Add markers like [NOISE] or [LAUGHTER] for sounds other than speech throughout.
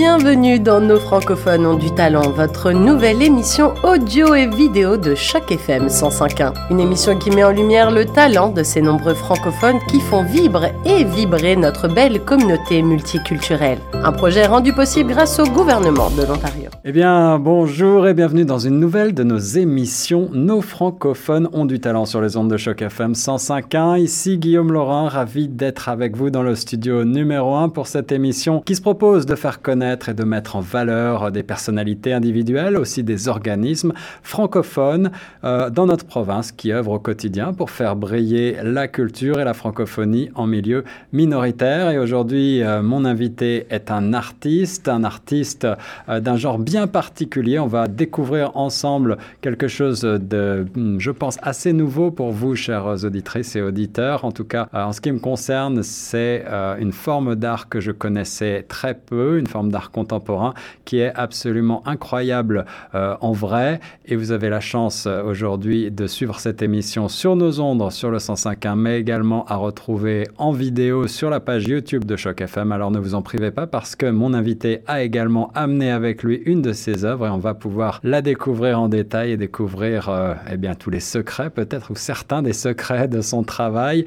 Bienvenue dans Nos francophones ont du talent, votre nouvelle émission audio et vidéo de Choc FM 105.1. Une émission qui met en lumière le talent de ces nombreux francophones qui font vibrer et vibrer notre belle communauté multiculturelle. Un projet rendu possible grâce au gouvernement de l'Ontario. Eh bien, bonjour et bienvenue dans une nouvelle de nos émissions Nos francophones ont du talent sur les ondes de Choc FM 105.1. Ici Guillaume Laurent, ravi d'être avec vous dans le studio numéro 1 pour cette émission qui se propose de faire connaître et de mettre en valeur des personnalités individuelles, aussi des organismes francophones euh, dans notre province qui œuvrent au quotidien pour faire briller la culture et la francophonie en milieu minoritaire. Et aujourd'hui, euh, mon invité est un artiste, un artiste euh, d'un genre bien particulier. On va découvrir ensemble quelque chose de, hmm, je pense, assez nouveau pour vous, chères auditrices et auditeurs. En tout cas, en ce qui me concerne, c'est une forme d'art que je connaissais très peu, une forme d'art contemporain qui est absolument incroyable euh, en vrai. Et vous avez la chance euh, aujourd'hui de suivre cette émission sur nos ondes, sur le 105.1, mais également à retrouver en vidéo sur la page YouTube de Choc FM. Alors ne vous en privez pas parce que mon invité a également amené avec lui une de ses œuvres et on va pouvoir la découvrir en détail et découvrir euh, eh bien, tous les secrets peut-être ou certains des secrets de son travail.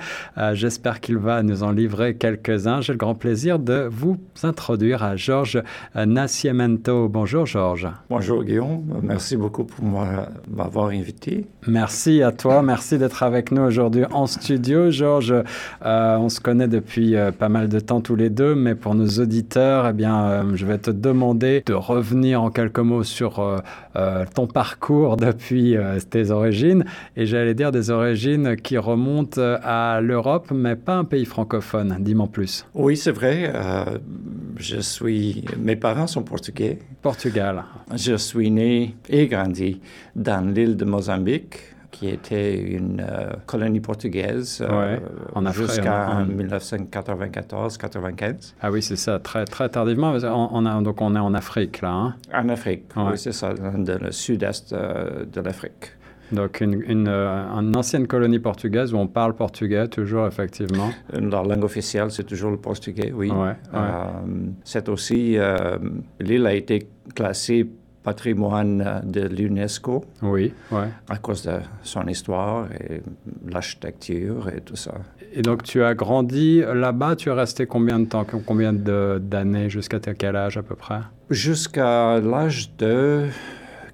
J'espère qu'il va nous en livrer quelques-uns. J'ai le grand plaisir de vous introduire à Georges euh, Nascimento. Bonjour Georges. Bonjour Guillaume, merci beaucoup pour m'avoir invité. Merci à toi, merci d'être avec nous aujourd'hui en studio. Georges, euh, on se connaît depuis euh, pas mal de temps tous les deux, mais pour nos auditeurs, eh bien, je vais te demander de revenir en quelques mots sur ton parcours depuis tes origines. Et j'allais dire des origines qui remontent à l'Europe, mais pas un pays francophone. Dis-moi plus. Oui, c'est vrai. je suis mes parents sont portugais. Portugal. Je suis né et grandi dans l'île de Mozambique qui était une euh, colonie portugaise euh, en jusqu'en 1994-95. Ah oui, c'est ça, très, très tardivement. On, a, donc on est en Afrique, là. Hein? En Afrique, oui, c'est ça, dans le sud-est euh, de l'Afrique. Donc une, euh, ancienne colonie portugaise où on parle portugais toujours, effectivement. La langue officielle, c'est toujours le portugais, oui. Euh, c'est aussi, euh, l'île a été classée patrimoine de l'UNESCO. Oui, ouais. À cause de son histoire et l'architecture et tout ça. Et donc, tu as grandi là-bas. Tu es resté combien de temps, combien d'années, jusqu'à quel âge à peu près? Jusqu'à l'âge de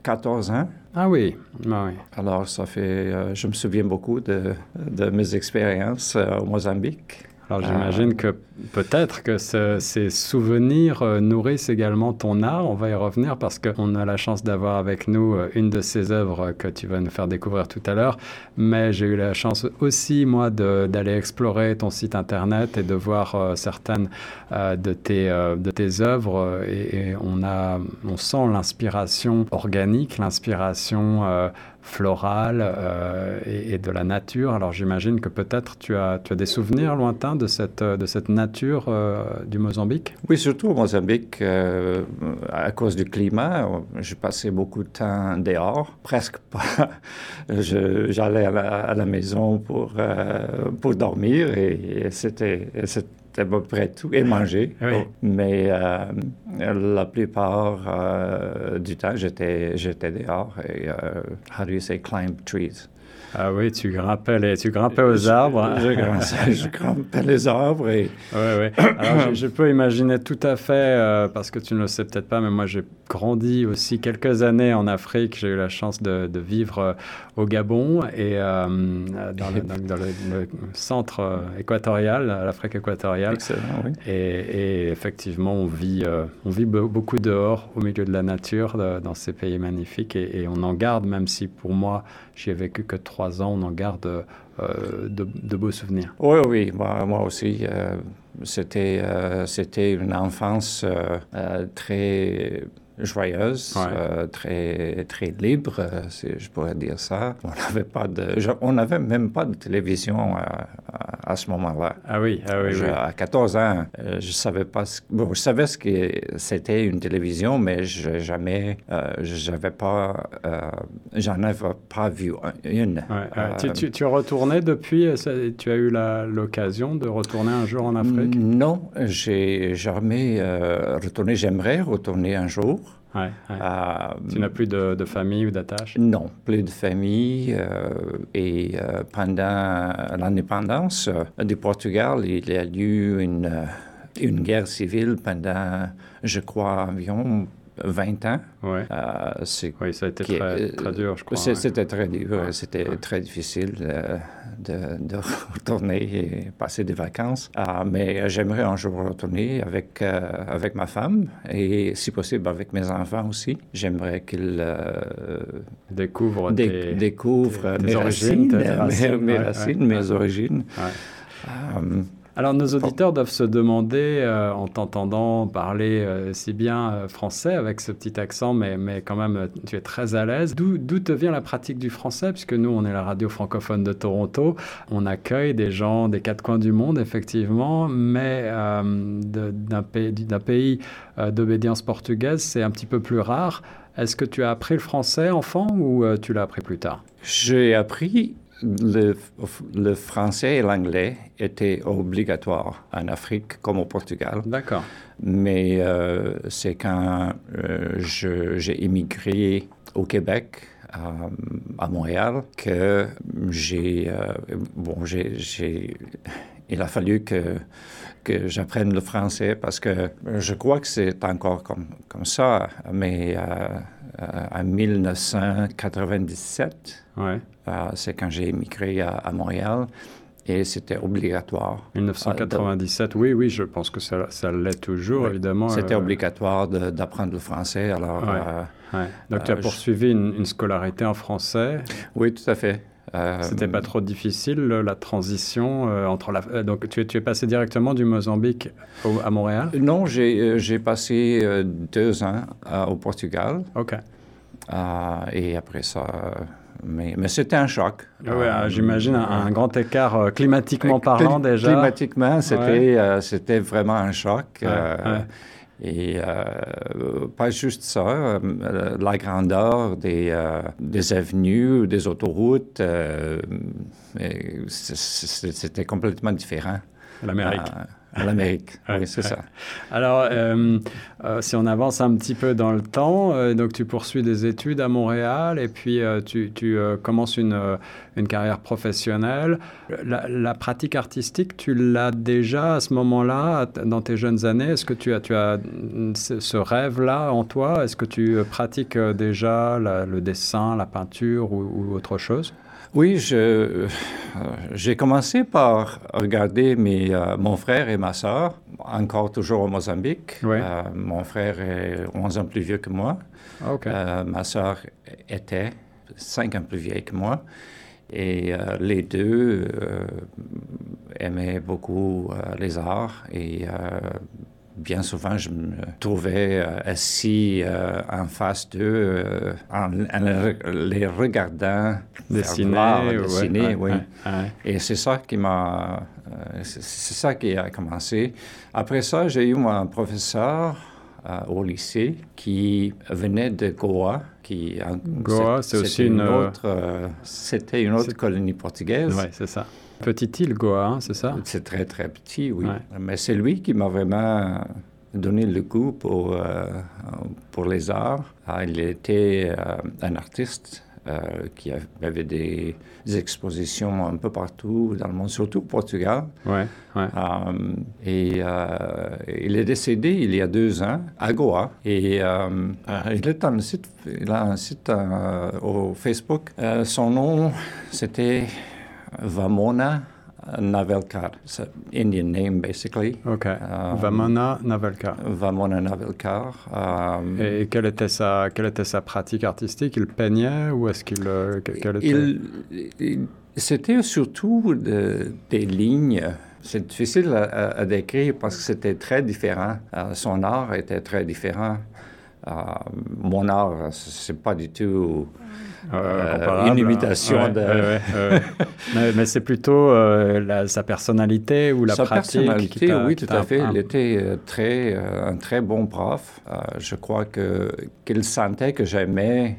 14 ans. Ah oui, ah oui. Alors, ça fait, euh, je me souviens beaucoup de, de mes expériences euh, au Mozambique. Alors j'imagine que peut-être que ces souvenirs euh, nourrissent également ton art. On va y revenir parce qu'on a la chance d'avoir avec nous euh, une de ces œuvres que tu vas nous faire découvrir tout à l'heure. Mais j'ai eu la chance aussi, moi, d'aller explorer ton site internet et de voir euh, certaines de, tes, de tes œuvres. Et, on, a, on sent l'inspiration organique, l'inspiration florale euh, et, de la nature. Alors j'imagine que peut-être tu as, tu as des souvenirs lointains de cette, de cette nature euh, du Mozambique? Oui, surtout au Mozambique, euh, à cause du climat. Je passais beaucoup de temps dehors, presque pas. [LAUGHS] J'allais à, la maison pour, pour dormir et, et c'était à peu près tout et manger. [LAUGHS] Mais euh, la plupart euh, du temps, j'étais, j'étais dehors et, euh, how do you say, climb trees? Ah oui, tu grimpais, les, tu grimpais aux arbres. Je, [LAUGHS] je, grimpais, les arbres et... Oui, oui. Alors, je, peux imaginer tout à fait, euh, parce que tu ne le sais peut-être pas, mais moi, j'ai grandi aussi quelques années en Afrique. J'ai eu la chance de, de vivre euh, au Gabon et euh, dans, le, dans, le, centre équatorial, l'Afrique équatoriale. Excellent, oui. Et, et, effectivement, on vit, on vit beaucoup dehors, au milieu de la nature, dans ces pays magnifiques, et, et on en garde, même si pour moi, j'y ai vécu que trois ans, on en garde euh, de, beaux souvenirs. Oui, oui, moi, aussi. Euh, c'était, euh, c'était une enfance très joyeuse, euh, très, très libre, euh, si je pourrais dire ça. On n'avait pas de, on n'avait même pas de télévision à, à, ce moment-là. Ah oui, ah oui, À 14 ans, je savais pas, bon, je savais ce que c'était une télévision, mais je jamais, j'avais pas, j'en avais pas vu une. tu, tu, tu, es retourné depuis, tu as eu l'occasion de retourner un jour en Afrique? Non, j'ai jamais retourné, j'aimerais retourner un jour. Ouais, euh, tu n'as plus de, famille ou d'attache? Non, plus de famille. Euh, et euh, pendant l'indépendance du Portugal, il y a eu une, une guerre civile pendant, je crois, environ 20 ans. Ouais. oui, ça a été très, très, dur, je crois. C'était très dur, c'était très difficile de, [LAUGHS] retourner et passer des vacances. Ah, mais j'aimerais un jour retourner avec, euh, avec ma femme et, si possible, avec mes enfants aussi. J'aimerais qu'ils euh, découvrent, découvrent mes, origines, [LAUGHS] mes, racines, mes origines. Alors nos auditeurs doivent se demander, euh, en t'entendant parler euh, si bien euh, français avec ce petit accent, mais, mais quand même tu es très à l'aise, d'où te vient la pratique du français? Puisque nous, on est la radio francophone de Toronto, on accueille des gens des quatre coins du monde, effectivement, mais d'un pays, pays d'obédience portugaise, c'est un petit peu plus rare. Est-ce que tu as appris le français enfant ou tu l'as appris plus tard? J'ai appris le, français et l'anglais étaient obligatoires en Afrique comme au Portugal. D'accord. Mais euh, c'est quand euh, j'ai immigré au Québec, à, Montréal, que j'ai... Euh, bon, j'ai... Il a fallu que, que j'apprenne le français parce que je crois que c'est encore comme, comme ça, mais en 1997, ouais. Euh, c'est quand j'ai émigré à, Montréal et c'était obligatoire. 1997, oui, oui, je pense que ça, ça l'est toujours, évidemment. C'était euh, obligatoire d'apprendre le français. Alors, euh, Donc, tu as poursuivi une, scolarité en français Oui, tout à fait. C'était pas trop difficile la transition entre la. Donc tu es, tu es passé directement du Mozambique à Montréal? Non, j'ai passé deux ans au Portugal. Ok. et après ça, mais, mais c'était un choc. Ah oui, ah, J'imagine un, grand écart euh, climatiquement parlant déjà. Climatiquement, c'était euh, c'était vraiment un choc. Euh, et pas juste ça, la grandeur des, des avenues, des autoroutes, c'était complètement différent. L'Amérique. À l'Amérique, oui, c'est ça. Alors, euh, euh, si on avance un petit peu dans le temps, euh, donc tu poursuis des études à Montréal et puis tu, tu commences une, une, carrière professionnelle. La, pratique artistique, tu l'as déjà à ce moment-là, dans tes jeunes années? Est-ce que tu as, tu as ce rêve-là en toi? Est-ce que tu pratiques déjà le dessin, la peinture ou autre chose? Oui, euh, j'ai commencé par regarder mes, euh, mon frère et ma soeur, encore toujours au Mozambique. Euh, mon frère est 11 ans plus vieux que moi. Ah, ma soeur était 5 ans plus vieille que moi. Et les deux aimaient beaucoup les arts et bien souvent, je me trouvais euh, assis euh, en face d'eux, euh, en, les regardant dessiner. dessiner oui. Et c'est ça qui m'a, c'est ça qui a commencé. Après ça, j'ai eu mon professeur au lycée qui venait de Goa. Qui, Goa, c'est aussi une, autre, c'était une autre colonie portugaise. Oui, c'est ça. Petite île, Goa, hein, c'est ça? C'est très, très petit, oui. Mais c'est lui qui m'a vraiment donné le goût pour, euh, pour les arts. Ah, il était euh, un artiste euh, qui avait des, expositions un peu partout dans le monde, surtout au Portugal. Ouais, ouais. et il est décédé il y a deux ans à Goa. Et il, est un site, il a un site au Facebook. son nom, c'était Vamona Navelkar. It's an Indian name, basically. OK. Um, Vamona Navelkar. Vamona Navelkar. Um, et quelle était, sa, quelle était sa pratique artistique? Il peignait ou est-ce qu'il... Euh, était... c'était surtout des lignes. C'est difficile à, décrire parce que c'était très différent. Euh, son art était très différent. mon art, c'est pas du tout euh, une imitation de... [LAUGHS] mais, c'est plutôt la, sa personnalité ou la sa pratique personnalité, oui, tout à fait. Il était très, un très bon prof. je crois que qu'il sentait que j'aimais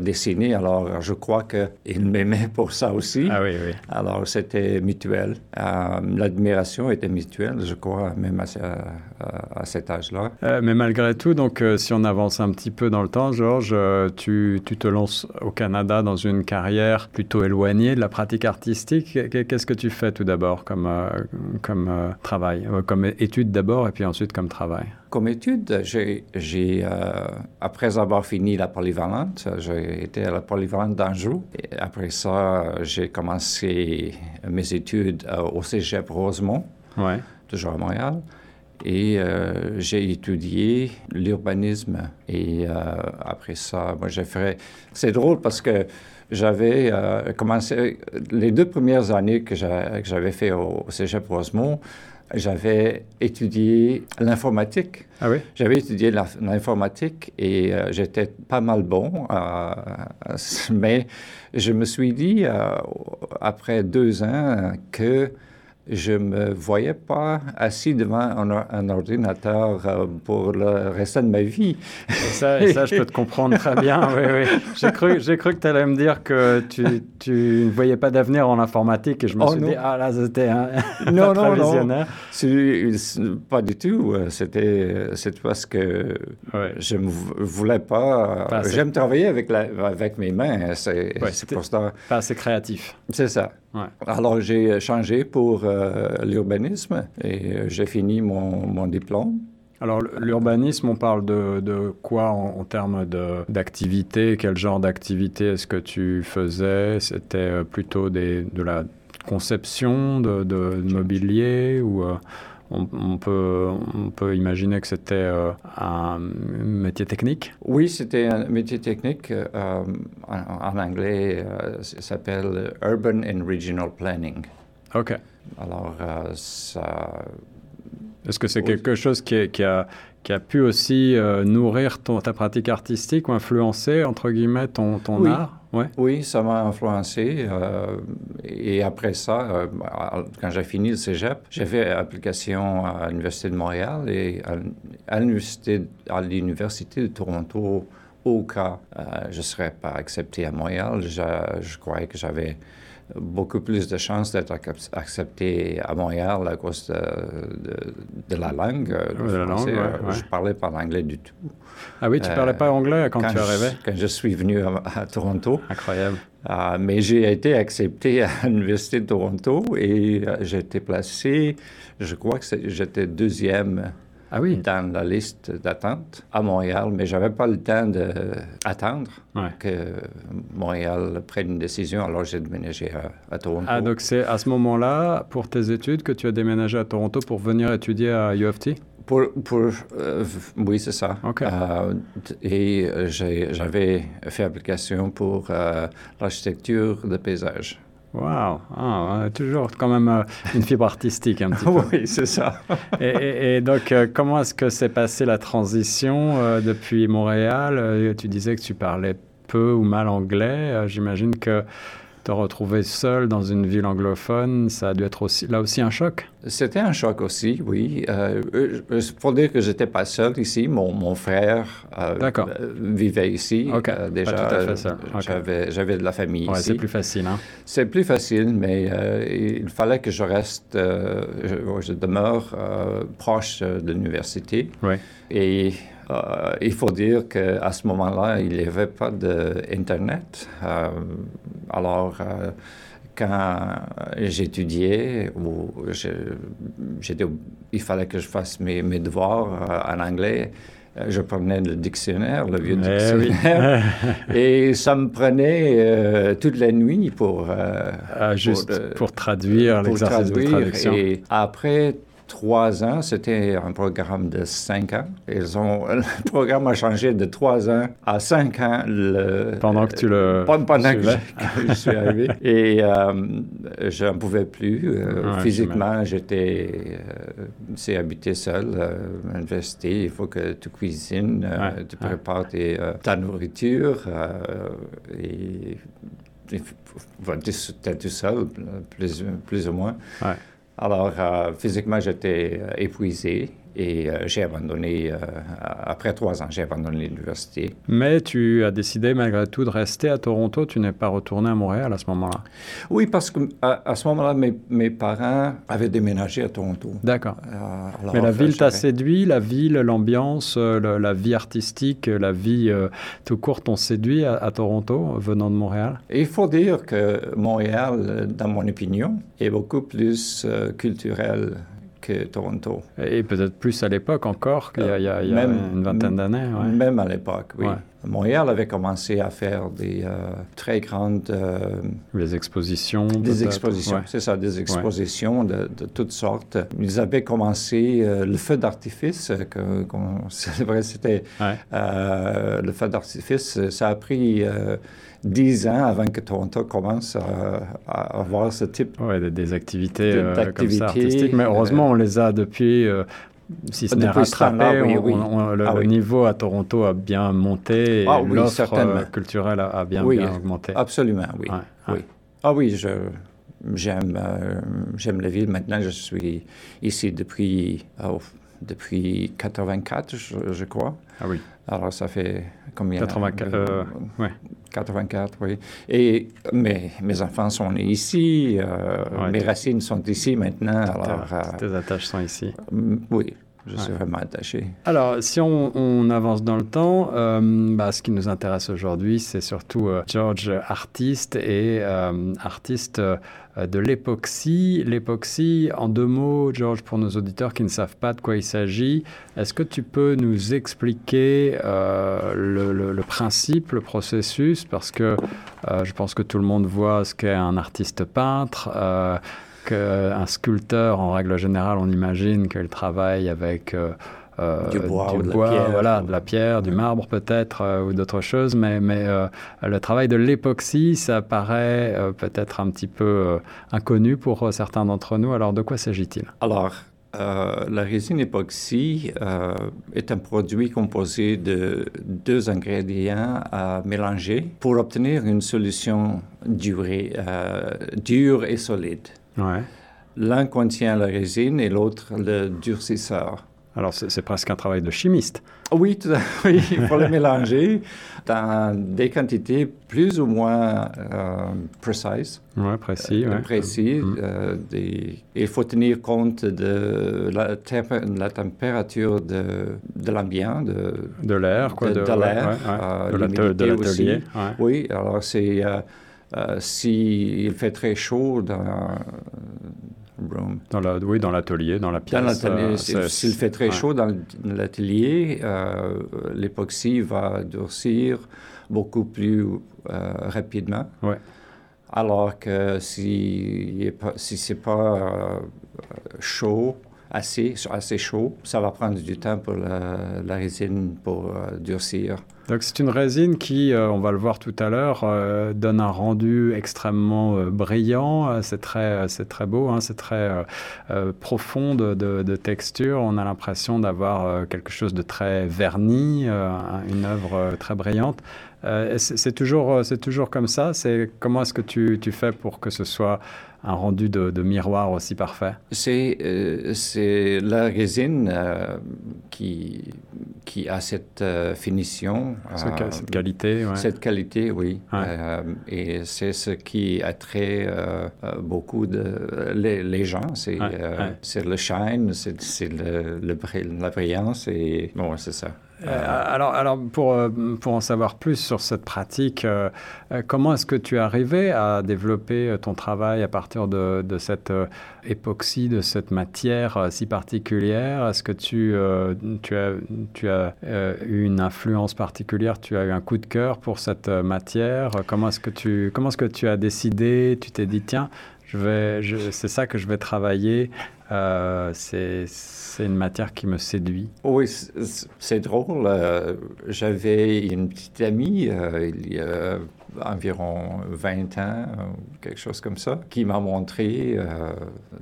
dessiner. Alors, je crois qu'il m'aimait pour ça aussi. Ah oui, oui. Alors, c'était mutuel. Euh, l'admiration était mutuelle, je crois, même à, cet âge-là. Euh, mais malgré tout, donc, euh, si on avance un petit peu dans le temps, Georges, tu, tu, te lances au Canada dans une carrière plutôt éloignée de la pratique artistique. Qu'est-ce que tu fais tout d'abord comme, comme travail Comme étude d'abord et puis ensuite comme travail? Comme étude, j'ai, euh, après avoir fini la polyvalente, j'ai été à la polyvalente d'Anjou. Et après ça, j'ai commencé mes études euh, au Cégep Rosemont, ouais. toujours à Montréal. Et euh, j'ai étudié l'urbanisme. Et après ça, moi, j'ai fait... C'est drôle parce que j'avais commencé... Les deux premières années que j'avais fait au Cégep Rosemont, j'avais étudié l'informatique. Ah oui? J'avais étudié l'informatique et euh, j'étais pas mal bon, euh, [LAUGHS] mais je me suis dit, euh, après deux ans, que je me voyais pas assis devant un, ordinateur euh, pour le reste de ma vie. ça, ça, je peux te comprendre très bien. Oui, oui. J'ai cru, j'ai cru que tu allais me dire que tu, tu ne voyais pas d'avenir en informatique et je me oh, suis dit, ah là, c'était un, non, non, non. pas du tout. C'était, c'est parce que je ne voulais pas. J'aime travailler avec, la, avec mes mains. C'est, c'est pour ça. Pas assez créatif. C'est ça. Alors, j'ai changé pour euh, l'urbanisme et euh, j'ai fini mon, mon, diplôme. Alors, l'urbanisme, on parle de, de quoi en, termes d'activité? Quel genre d'activité est-ce que tu faisais? C'était euh, plutôt des, de la conception de, de mobilier ou on, peut, on peut imaginer que c'était euh, un métier technique? Oui, c'était un métier technique. Euh, en, anglais, euh, ça s'appelle Urban and Regional Planning. OK. Alors, ça... Est-ce que c'est quelque chose qui, qui, a, qui a pu aussi nourrir ton, ta pratique artistique ou influencer, entre guillemets, ton, ton art? Oui, ça m'a influencé. Euh, et après ça, euh, quand j'ai fini le cégep, j'ai fait application à l'Université de Montréal et à l'Université, à l'Université de Toronto au cas euh, je ne serais pas accepté à Montréal. Je, je croyais que j'avais beaucoup plus de chances d'être accepté à Montréal à cause de, la langue. De la langue Je ne parlais pas l'anglais du tout. Ah oui, tu ne parlais pas anglais quand, tu arrivais? quand je suis venu à, Toronto. Incroyable. Mais j'ai été accepté à [LAUGHS] l'Université de Toronto et euh, j'ai été placé, je crois que j'étais deuxième ah oui. dans la liste d'attente à Montréal, mais je n'avais pas le temps d'attendre que Montréal prenne une décision, alors j'ai déménagé à, Toronto. Ah, donc c'est à ce moment-là, pour tes études, que tu as déménagé à Toronto pour venir étudier à UFT pour, pour euh, oui, c'est ça. Euh, et j'avais fait application pour euh, l'architecture de paysage. Wow, ah, toujours quand même une fibre artistique un petit [LAUGHS] peu. oui, c'est ça. [LAUGHS] et, donc, comment est-ce que s'est passée la transition depuis Montréal? Tu disais que tu parlais peu ou mal anglais. J'imagine que te retrouver seul dans une ville anglophone, ça a dû être aussi, là aussi un choc? C'était un choc aussi, oui. Euh, euh pour dire que j'étais pas seul ici, mon, mon frère euh, euh vivait ici. Euh, déjà, seul. J'avais, j'avais de la famille ouais, ici. C'est plus facile, hein? C'est plus facile, mais il fallait que je reste, je, je, demeure proche de l'université. Oui. Et euh, il faut dire qu'à ce moment-là, il n'y avait pas d'Internet. Euh, alors, euh, quand j'étudiais, il fallait que je fasse mes, devoirs en anglais. Je prenais le dictionnaire, le vieux eh dictionnaire, [LAUGHS] et ça me prenait toute la nuit pour, ah, juste pour, traduire l'exercice de traduction. Et après trois ans. C'était un programme de cinq ans. Ils ont, [LAUGHS] le programme a changé de trois ans à cinq ans. Le, pendant que tu le. Pendant que je, suis arrivé. [LAUGHS] Et euh, je n'en pouvais plus. Euh, physiquement, j'étais. Euh, c'est habité seul, l'université. Il faut que tu cuisines, tu prépares ta nourriture. et tu es tout seul, plus, plus ou moins. Alors, euh, physiquement, j'étais euh, épuisé. Et euh, j'ai abandonné, euh, après trois ans, j'ai abandonné l'université. Mais tu as décidé malgré tout de rester à Toronto, tu n'es pas retourné à Montréal à ce moment-là Oui, parce que à, ce moment-là, mes, mes, parents avaient déménagé à Toronto. D'accord. Euh, Mais la ville t'a séduit, la ville, l'ambiance, la vie artistique, la vie tout court t'ont séduit à, à, Toronto, venant de Montréal? Il faut dire que Montréal, dans mon opinion, est beaucoup plus culturel Toronto. Et peut-être plus à l'époque encore qu'il y a, une vingtaine d'années. Même à l'époque, oui. Montréal avait commencé à faire des euh, très grandes... Euh, des expositions. Des expositions, c'est ça, des expositions de, toutes sortes. Ils avaient commencé euh, le feu d'artifice, [LAUGHS] c'est vrai, c'était... le feu d'artifice, ça a pris dix ans avant que Toronto commence à, avoir ce type ouais, des, activités, euh, comme ça, artistiques. Mais heureusement, on les a depuis, euh, si ce n'est rattrapé, le, ah niveau à Toronto a bien monté ah, oui, l'offre euh, culturelle a, bien, bien, augmenté. Absolument, oui. oui. Ah oui, je, j'aime, j'aime la ville. Maintenant, je suis ici depuis, oh, depuis 84, je, je crois. Ah oui. Alors, ça fait combien 84, euh, ouais. 84, oui. Et mes, mes enfants sont nés ici, euh, mes racines sont ici maintenant. Alors, euh, tes attaches sont ici. Oui, je suis vraiment attaché. Alors, si on, avance dans le temps, bah, ce qui nous intéresse aujourd'hui, c'est surtout George, artiste et artiste euh, de l'époxy. L'époxy, en deux mots, George, pour nos auditeurs qui ne savent pas de quoi il s'agit, est-ce que tu peux nous expliquer euh, le, principe, le processus? Parce que euh, je pense que tout le monde voit ce qu'est un artiste peintre. Qu'un sculpteur, en règle générale, on imagine qu'il travaille avec euh, du bois, ou de la pierre, voilà, de la pierre, du marbre peut-être euh, ou d'autres choses, mais, mais euh, le travail de l'époxy, ça paraît peut-être un petit peu inconnu pour certains d'entre nous. Alors de quoi s'agit-il? Alors, la résine époxy est un produit composé de deux ingrédients à mélanger pour obtenir une solution durée, dure et solide. Ouais. L'un contient la résine et l'autre le durcisseur. Alors, c'est presque un travail de chimiste. Oui, tout oui il faut le mélanger dans des quantités plus ou moins euh, précises. Oui, précis. Euh, précis. Mm. Euh, il faut tenir compte de la, la température de, de l'ambiance, de, de l'air, quoi. De, de l'air, de l'atelier. Oui, alors c'est... S'il fait très chaud dans dans la, oui, dans l'atelier, dans la pièce. Euh, s'il fait très chaud dans l'atelier, euh, l'époxy va durcir beaucoup plus euh, rapidement. Ouais. Alors que si, si ce n'est pas chaud, assez, assez chaud, ça va prendre du temps pour la, la résine pour durcir. Donc c'est une résine qui, euh, on va le voir tout à l'heure, euh, donne un rendu extrêmement euh, brillant. C'est très, c'est très beau, hein, c'est très profond de, de, texture. On a l'impression d'avoir quelque chose de très verni, une œuvre très brillante. C'est toujours, c'est toujours comme ça. C'est comment est-ce que tu, tu fais pour que ce soit un rendu de, miroir aussi parfait? C'est euh, la résine euh, qui, qui a cette euh, finition. cette qualité, Cette qualité, oui. et c'est ce qui attrait beaucoup de les, gens. C'est le shine, c'est la brillance et bon, c'est ça. Euh, alors, alors pour, euh, pour en savoir plus sur cette pratique, euh, comment est-ce que tu es arrivé à développer ton travail à partir de, de cette époxy, de cette matière si particulière? Est-ce que tu, tu as, tu as eu une influence particulière? Tu as eu un coup de cœur pour cette matière? Comment est-ce que tu, comment est-ce que tu as décidé? Tu t'es dit, tiens, c'est ça que je vais travailler. Euh, c'est une matière qui me séduit. Oui, c'est drôle. Euh, j'avais une petite amie il y a environ 20 ans, quelque chose comme ça, qui m'a montré euh,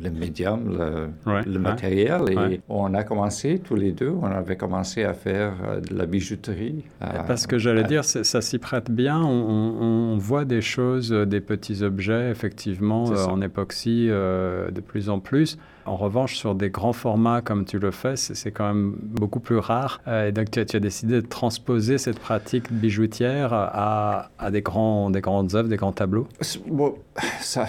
le médium, le, matériel. Et on a commencé tous les deux, on avait commencé à faire euh, de la bijouterie. Parce que j'allais dire, ça s'y prête bien. On, voit des choses, des petits objets, effectivement, euh, en époxy de plus en plus. En revanche, sur des grands formats comme tu le fais, c'est quand même beaucoup plus rare. et donc, tu as, décidé de transposer cette pratique bijoutière à, à des grands des grandes œuvres, des grands tableaux ça,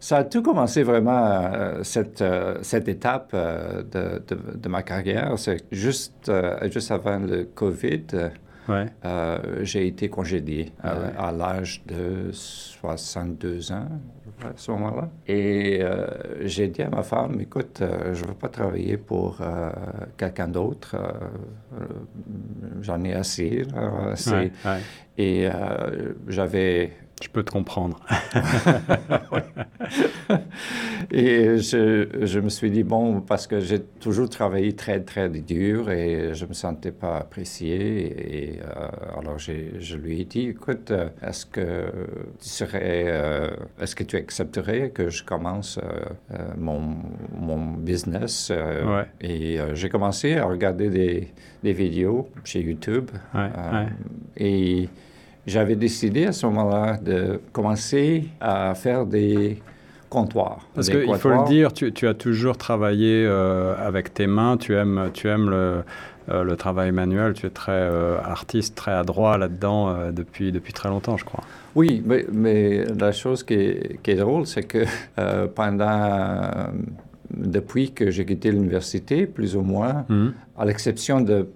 ça, a tout commencé vraiment, euh, cette, euh, cette étape euh, de, de, ma carrière. C'est juste, juste avant le COVID. j'ai été congédié ah à l'âge de 62 ans à ce moment-là. Et j'ai dit à ma femme, écoute, je ne veux pas travailler pour quelqu'un d'autre. J'en ai assez. Et j'avais je peux te comprendre. [LAUGHS] et je, je, me suis dit, bon, parce que j'ai toujours travaillé très, très dur et je ne me sentais pas apprécié. Et euh, alors, je lui ai dit, écoute, euh, est-ce que tu serais, euh, est-ce que tu accepterais que je commence mon, mon business? Et j'ai commencé à regarder des, des vidéos chez YouTube. Ouais, et j'avais décidé à ce moment-là de commencer à faire des comptoirs. Parce qu'il faut le dire, tu, tu as toujours travaillé euh, avec tes mains, tu aimes, tu aimes le, euh, le travail manuel, tu es très euh, artiste, très adroit là-dedans depuis, depuis très longtemps, je crois. Oui, mais, mais la chose qui est, qui est drôle, c'est que pendant, depuis que j'ai quitté l'université, plus ou moins, mmh. à l'exception de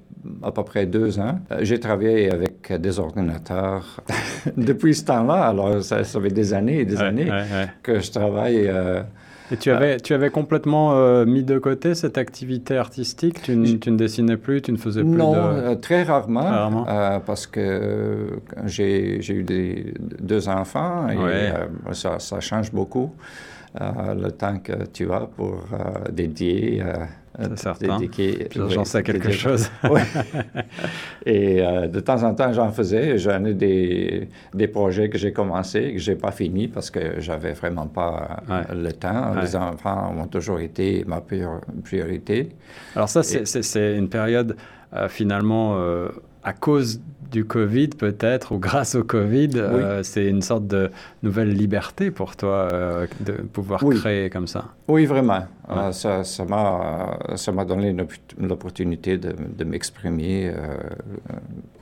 à peu près deux ans. Euh, j'ai travaillé avec des ordinateurs [LAUGHS] depuis ce temps-là. Alors, ça, fait des années et des années que je travaille. Euh, et tu avais, tu avais complètement euh, mis de côté cette activité artistique? Tu, ne dessinais plus, tu ne faisais plus non, très rarement, parce que j'ai eu des, deux enfants et ça, ça, change beaucoup le temps que tu as pour dédier certain. J'en sais quelque chose. [LAUGHS] Et euh, de temps en temps, j'en faisais. J'en ai des, des projets que j'ai commencés, que je n'ai pas fini parce que j'avais vraiment pas le temps. Les enfants ont toujours été ma priorité. Alors ça, c'est une période euh, finalement euh, à cause du Covid peut-être, ou grâce au Covid, euh, c'est une sorte de nouvelle liberté pour toi euh, de pouvoir créer comme ça? Oui, vraiment. Euh, ça, ça m'a donné l'opportunité de, de m'exprimer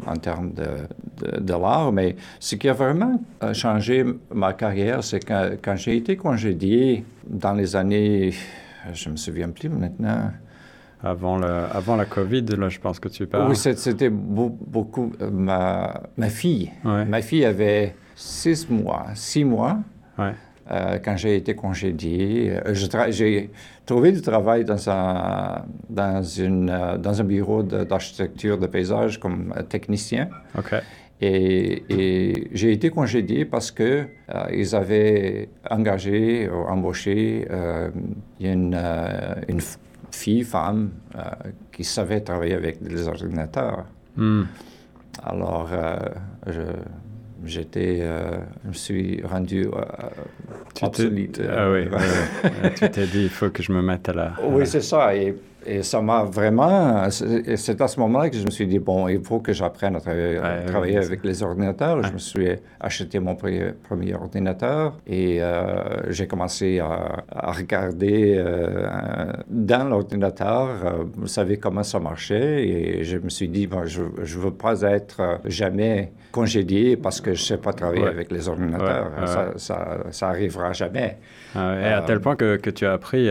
en termes de, de, l'art. Mais ce qui a vraiment changé ma carrière, c'est quand, quand j'ai été congédié dans les années, je me souviens plus maintenant, avant, le, avant la COVID, là, je pense que tu parles. Oui, c'était beaucoup. Euh, ma, ma fille. Ma fille avait six mois, six mois. Euh, quand j'ai été congédié, euh, j'ai trouvé du travail dans un, dans une, dans un bureau d'architecture de, paysage comme technicien. OK. Et, et j'ai été congédié parce que ils avaient engagé ou embauché une, une, fille, femme, euh, qui savait travailler avec des ordinateurs. Hmm. Alors, euh, je, j'étais, euh, je me suis rendu obsolète. Ah oui, tu t'es dit, il faut que je me mette à la... Oui, c'est ça. Et et ça m'a vraiment. C'est à ce moment-là que je me suis dit, bon, il faut que j'apprenne à travailler, avec les ordinateurs. Je me suis acheté mon premier ordinateur et euh, j'ai commencé à, regarder euh, dans l'ordinateur, euh, vous savez comment ça marchait. Et je me suis dit, bon, je ne veux pas être jamais congédié parce que je ne sais pas travailler avec les ordinateurs. Ça, ça, ça, arrivera jamais. Et à tel point que, que tu as appris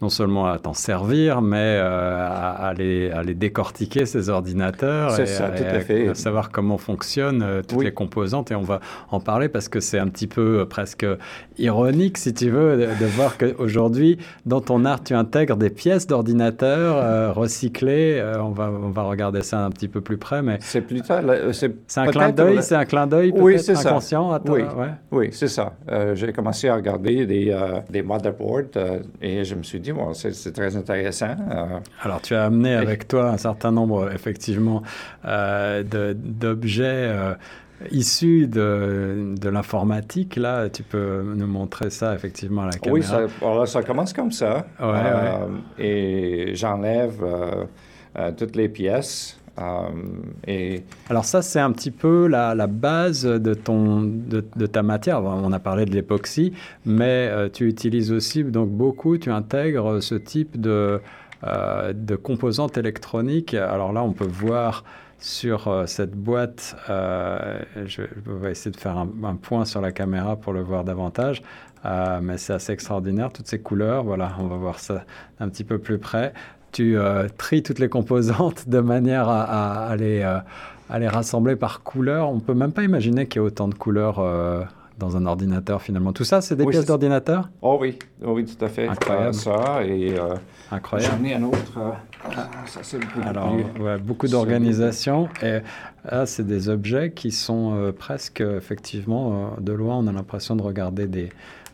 non seulement à t'en servir, mais à, les, à, les, décortiquer, ces ordinateurs, et, ça, tout à, fait. à, savoir comment fonctionnent toutes les composantes. Et on va en parler parce que c'est un petit peu presque ironique, si tu veux, de, de voir qu'aujourd'hui, dans ton art, tu intègres des pièces d'ordinateur recyclées. on, va, on va regarder ça un petit peu plus près, mais... C'est plutôt... C'est un clin d'œil, c'est un clin d'œil oui, inconscient ça. oui, oui c'est ça. Euh, j'ai commencé à regarder des, euh, des motherboards euh, et je me suis dit, bon, c'est très intéressant. Alors, tu as amené avec toi un certain nombre, effectivement, d'objets issus de, de l'informatique. Là, tu peux nous montrer ça effectivement à la caméra. Oui, ça, ça commence comme ça. Ouais, Et j'enlève toutes les pièces. Euh. Alors ça, c'est un petit peu la, base de, ton, de, ta matière. On a parlé de l'époxy, mais euh, tu utilises aussi donc beaucoup, tu intègres ce type de, euh, de composantes électroniques. Alors là, on peut voir sur cette boîte, je, vais essayer de faire un, un, point sur la caméra pour le voir davantage, mais c'est assez extraordinaire, toutes ces couleurs. Voilà, on va voir ça un petit peu plus près tu euh, tries toutes les composantes de manière à, les, euh, à, les, rassembler par couleur. On ne peut même pas imaginer qu'il y ait autant de couleurs euh, dans un ordinateur finalement. Tout ça, c'est des pièces d'ordinateur? Oh oui, oh oui, tout à fait. Incroyable. ça et Incroyable. j'en ai un autre. ça, c'est beaucoup Alors, ouais, beaucoup d'organisation. Et là, c'est des objets qui sont presque, effectivement, de loin, on a l'impression de regarder des,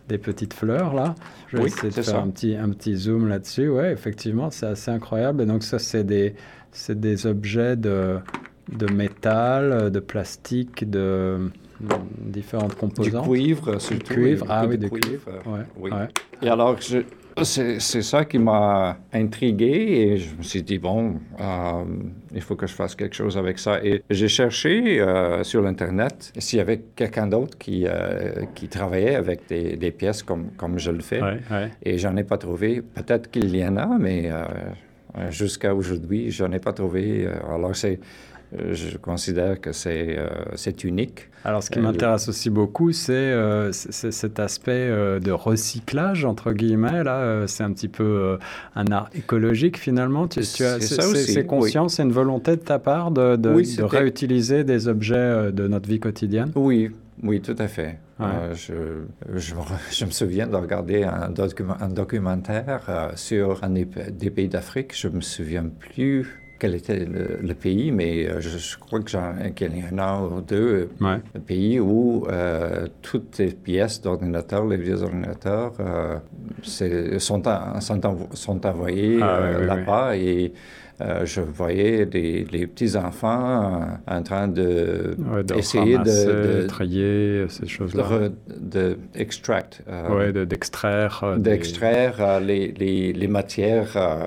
des petites fleurs là. Je vais oui, essayer de faire un petit, un petit zoom là-dessus. Ouais, effectivement, c'est assez incroyable. Et donc ça, c'est des, des objets de, de métal, de plastique, de, différentes composantes. Du cuivre, surtout. Du cuivre, ah oui, du cuivre. cuivre. Ouais, oui. Ouais. Et alors, je, c'est ça qui m'a intrigué et je me suis dit, bon, euh, il faut que je fasse quelque chose avec ça. Et j'ai cherché euh, sur l'Internet s'il y avait quelqu'un d'autre qui, euh, qui travaillait avec des, des, pièces comme, comme je le fais. Ouais, ouais. Et j'en ai pas trouvé. Peut-être qu'il y en a, mais jusqu'à aujourd'hui, j'en ai pas trouvé. Alors, c'est je considère que c'est euh, unique. Alors, ce qui m'intéresse aussi beaucoup, c'est euh, cet aspect de recyclage, entre guillemets. Là, c'est un petit peu un art écologique, finalement. Tu, tu c'est conscient, c'est une volonté de ta part de, de, oui, de réutiliser des objets de notre vie quotidienne? Oui, oui, tout à fait. Ouais. Euh, je, je, je, me souviens de regarder un, document, un documentaire euh, sur un des pays d'Afrique. Je me souviens plus quel était le, le pays, mais euh, je, je crois qu'il y en a un ou deux ouais. pays où euh, toutes les pièces d'ordinateur, les vieux ordinateurs, euh, sont, sont, sont, envoyées ah, oui, là-bas oui. et euh, je voyais des, les petits-enfants euh, en train de, ouais, de essayer ramasser, de, de, trier ces choses-là. De, extract. Euh, oui, d'extraire. d'extraire des... les, les, les, matières.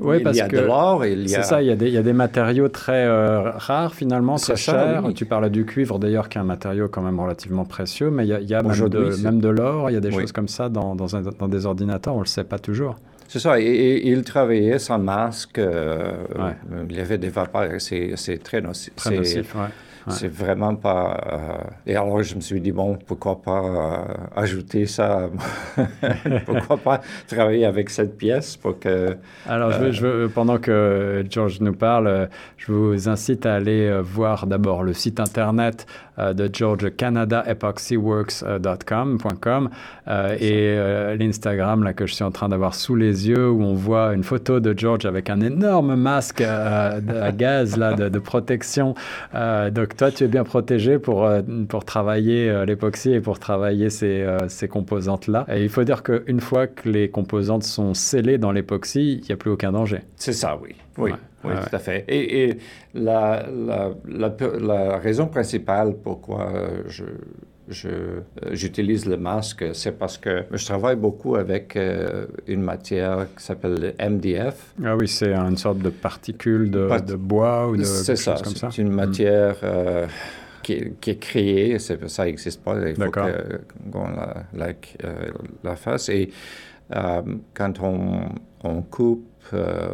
oui, il parce y a que de l'or. Il y a... C'est ça, il y, a des, il y a des matériaux très rares finalement, très chers. oui. Tu parles du cuivre d'ailleurs, qui est un matériau quand même relativement précieux, mais il y a, il y a même, de, même de l'or, il y a des oui. choses comme ça dans, dans, un, dans des ordinateurs, on ne le sait pas toujours. C'est ça. Et, et, il travaillait sans masque. Euh, ouais. Il y avait des vapeurs. C'est très nocif. Très nocif, ouais. Ouais. C'est vraiment pas. Euh... Et alors, je me suis dit, bon, pourquoi pas euh, ajouter ça [LAUGHS] Pourquoi pas travailler avec cette pièce pour que. Alors, je je pendant que George nous parle, je vous incite à aller voir d'abord le site internet de George, canadaepoxyworks.com euh, et euh, l'Instagram là que je suis en train d'avoir sous les yeux où on voit une photo de George avec un énorme masque euh, à gaz là de, de protection. donc toi, tu es bien protégé pour pour travailler l'époxy et pour travailler ces, ces composantes là. Et il faut dire qu'une fois que les composantes sont scellées dans l'époxy, il n'y a plus aucun danger. C'est ça, oui. Oui. Ouais. Oui, ouais. tout à fait. Et, et la, la, la, la, raison principale pourquoi je, j'utilise le masque, c'est parce que je travaille beaucoup avec euh, une matière qui s'appelle MDF. Ah oui, c'est une sorte de particule de, bois ou de C'est ça, c'est une matière mm. euh, qui, est, qui, est, créée, ça n'existe pas, il faut qu'on la, la, euh, la, fasse. Et euh, quand on, on coupe euh,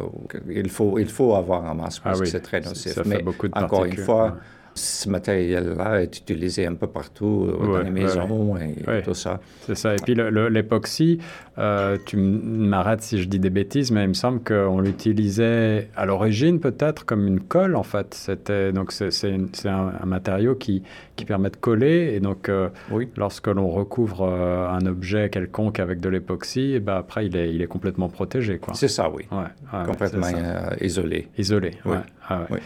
il, faut, il faut avoir un masque parce ah oui, que c'est très nocif. Ça Mais fait beaucoup de encore une fois, ce matériel-là est utilisé un peu partout euh, dans les maisons et tout ça. C'est ça. Et puis l'époxy, euh, tu m'arrêtes si je dis des bêtises, mais il me semble qu'on l'utilisait à l'origine peut-être comme une colle en fait. C'était donc c'est un, un, matériau qui, qui permet de coller et donc euh, oui. lorsque l'on recouvre un objet quelconque avec de l'époxy, eh ben après il est, il est complètement protégé quoi. C'est ça, oui. Ouais, complètement isolé. Isolé. Oui. Ah oui.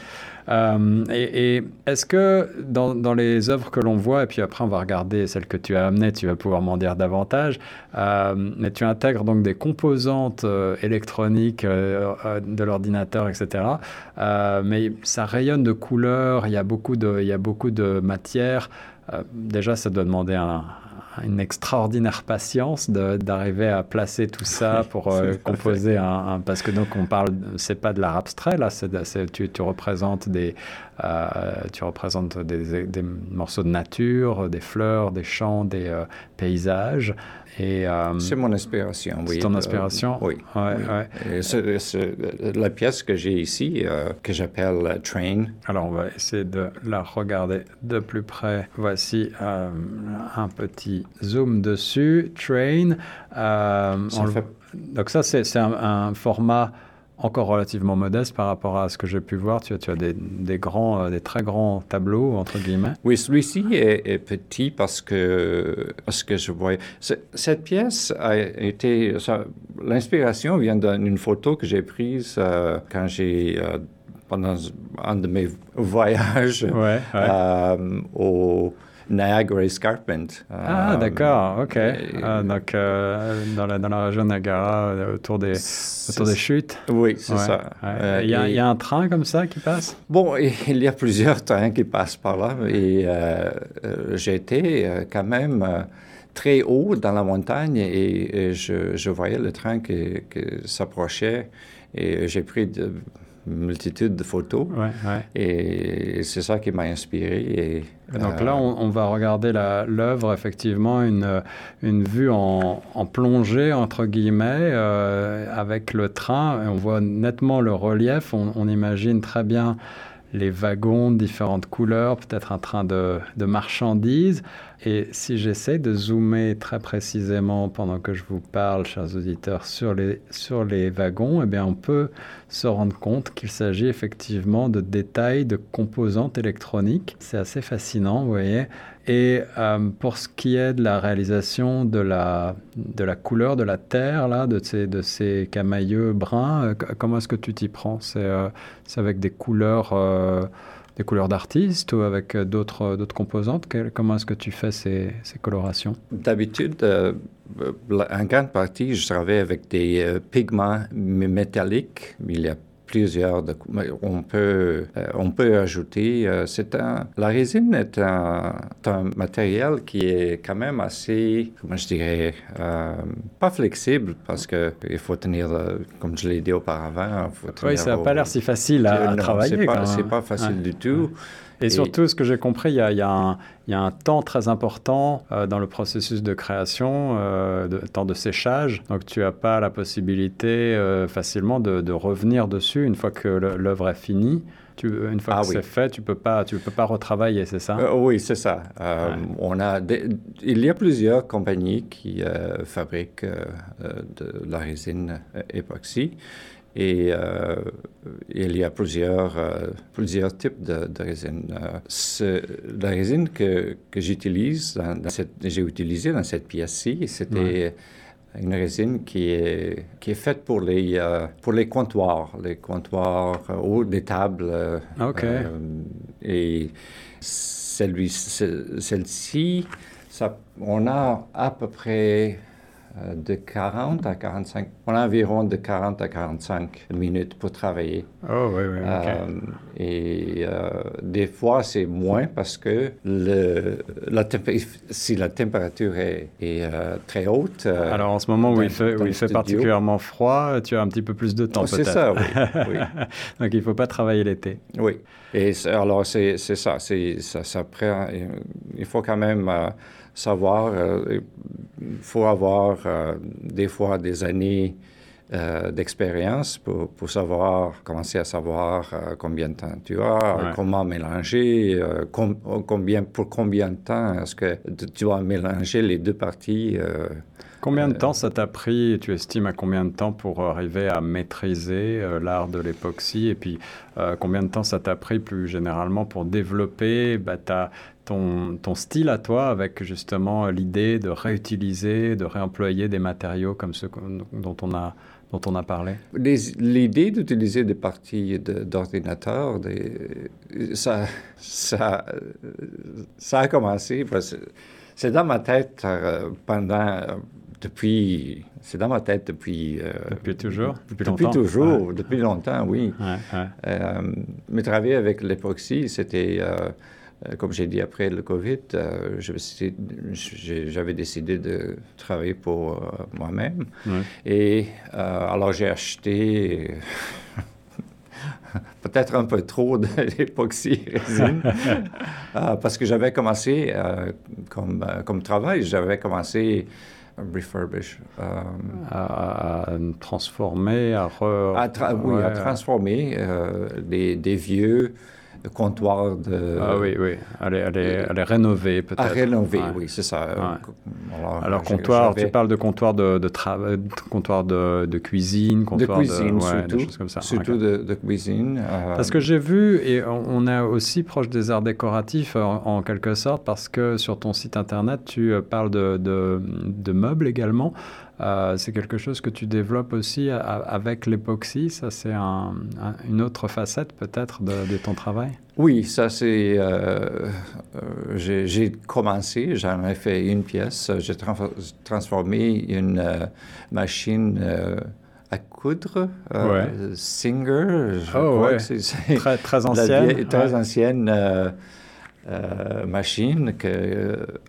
Euh, et, est-ce que dans, les œuvres que l'on voit, et puis après on va regarder celles que tu as amenées, tu vas pouvoir m'en dire davantage, euh, mais tu intègres donc des composantes euh, électroniques de l'ordinateur, etc. mais ça rayonne de couleurs, il y a beaucoup de, il y a beaucoup de matière. déjà, ça doit demander un, une extraordinaire patience d'arriver à placer tout ça pour euh, composer un, Parce que donc on parle, c'est pas de l'art abstrait là, c'est tu, tu, représentes des, euh, tu représentes des, des, morceaux de nature, des fleurs, des champs, des euh, paysages. Euh, c'est mon inspiration, oui. C'est ton inspiration? oui. la pièce que j'ai ici, euh, que j'appelle Train. Alors, on va essayer de la regarder de plus près. Voici euh, un petit zoom dessus. Train. Donc, ça, c'est un, un format encore relativement modeste par rapport à ce que j'ai pu voir. Tu as, tu as des, des, grands, euh, des très grands tableaux, entre guillemets. Oui, celui-ci est, petit parce que, parce que je voyais... Cette pièce a été... L'inspiration vient d'une photo que j'ai prise euh, quand j'ai... Euh, pendant un de mes voyages au Niagara Escarpment. Ah, euh, d'accord, ok. Ah, donc, euh, dans, la, dans la région de Niagara, euh, autour des, autour des chutes. Oui, c'est ça. il, y a, il, y a, un train comme ça qui passe? Bon, [LAUGHS] il y a plusieurs trains qui passent par là. Et été quand même très haut dans la montagne et, je, je, voyais le train qui, qui s'approchait et j'ai pris de, multitude de photos. Et c'est ça qui m'a inspiré. Et, donc là, on, va regarder l'œuvre, effectivement, une, une vue en, en plongée, entre guillemets, euh, avec le train. Et on voit nettement le relief. On, on imagine très bien les wagons de différentes couleurs, peut-être un train de, de marchandises. Et si j'essaie de zoomer très précisément pendant que je vous parle, chers auditeurs, sur les, sur les wagons, eh bien on peut se rendre compte qu'il s'agit effectivement de détails de composantes électroniques. C'est assez fascinant, vous voyez. Et euh, pour ce qui est de la réalisation de la, de la couleur de la terre, là, de, ces, de ces camailleux bruns, euh, comment est-ce que tu t'y prends? C'est euh, avec des couleurs des couleurs d'artiste ou avec euh, d'autres euh, composantes? Comment est-ce que tu fais ces, ces colorations? D'habitude, euh, en grande partie, je travaille avec des pigments métalliques. Plusieurs. on, peut, euh, on peut ajouter. Euh, c'est un, la résine est un, un, matériel qui est quand même assez, comment je dirais, euh, pas flexible parce qu'il faut tenir, comme je l'ai dit auparavant. oui, ça n'a pas l'air si facile à, travailler. C'est pas, pas facile du tout. Et, surtout, ce que j'ai compris, il y, y, a un temps très important euh, dans le processus de création, euh, de, temps de séchage. Donc, tu n'as pas la possibilité euh, facilement de, de, revenir dessus une fois que l'œuvre est finie. Tu, une fois ah que c'est fait, tu ne peux, pas, tu peux pas retravailler, c'est ça? oui, c'est ça. on a il y a plusieurs compagnies qui fabriquent de la résine époxy. Et euh, il y a plusieurs, euh, plusieurs types de, de résine. Euh, la résine que, que j'utilise, dans, cette, j'ai utilisé dans cette pièce-ci, c'était une résine qui est, qui est faite pour les, pour les comptoirs, les comptoirs ou des tables. OK. et celle-ci, on a à peu près euh, de 40 à 45, on a environ de 40 à 45 minutes pour travailler. Oh oui, oui, euh, et euh, des fois, c'est moins parce que le, la si la température est, est très haute... Alors, en ce moment où il fait, où il fait particulièrement froid, tu as un petit peu plus de temps, peut-être. C'est ça, oui. oui. [LAUGHS] Donc, il ne faut pas travailler l'été. Oui. Et alors, c'est ça. Ça, ça prend, il faut quand même savoir, il faut avoir euh, des fois des années euh, d'expérience pour, pour, savoir, commencer à savoir euh, combien de temps tu as, Ouais. comment mélanger, euh, com- combien, pour combien de temps est-ce que tu dois mélanger les deux parties. Euh, Combien de temps ça t'a pris, tu estimes à combien de temps pour arriver à maîtriser euh, l'art de l'époxy Et puis, euh, combien de temps ça t'a pris plus généralement pour développer bah, ta- ton, ton style à toi avec justement l'idée de réutiliser, de réemployer des matériaux comme ceux dont on a, dont on a parlé? L'idée d'utiliser des parties d'ordinateur, ça, ça, euh, ça a commencé, c'est dans ma tête euh, pendant, euh, depuis, c'est dans ma tête depuis... euh, Depuis toujours Depuis Depuis, longtemps toujours, depuis longtemps, oui. Ouais, ouais. Euh, mais travailler avec l'époxy, c'était, euh, comme j'ai dit après le COVID, j'avais décidé de travailler pour moi-même. Et alors j'ai acheté [LAUGHS] peut-être un peu trop d'époxy [LAUGHS] résine [LAUGHS] euh, parce que j'avais commencé euh, comme, euh, comme travail, j'avais commencé refurbish. euh, À, à transformer, à re... à, tra- oui, à ouais. transformer euh, des, des vieux comptoirs de... Ah oui, oui. Les, à les- à les rénover peut-être. À rénover, Ouais. oui, c'est ça. Alors, Alors, j'ai- comptoir, tu parles de comptoir de, de, tra- de comptoir de, de cuisine, De comptoir cuisine, ouais, surtout. des choses comme ça. Surtout de, de cuisine. euh, Parce que j'ai vu, et on est aussi proche des arts décoratifs en, en quelque sorte, parce que sur ton site internet, tu euh, parles de, de, de meubles également. Euh, c'est quelque chose que tu développes aussi a- avec l'époxy. Ça, c'est un- un- une autre facette peut-être de, de ton travail? Oui, ça c'est... euh, euh, j'ai commencé, j'en ai fait une pièce. J'ai trans- transformé une machine à coudre, Singer, je Oh, crois ouais. que c'est- Très, ancienne. très Ouais. ancienne machine qui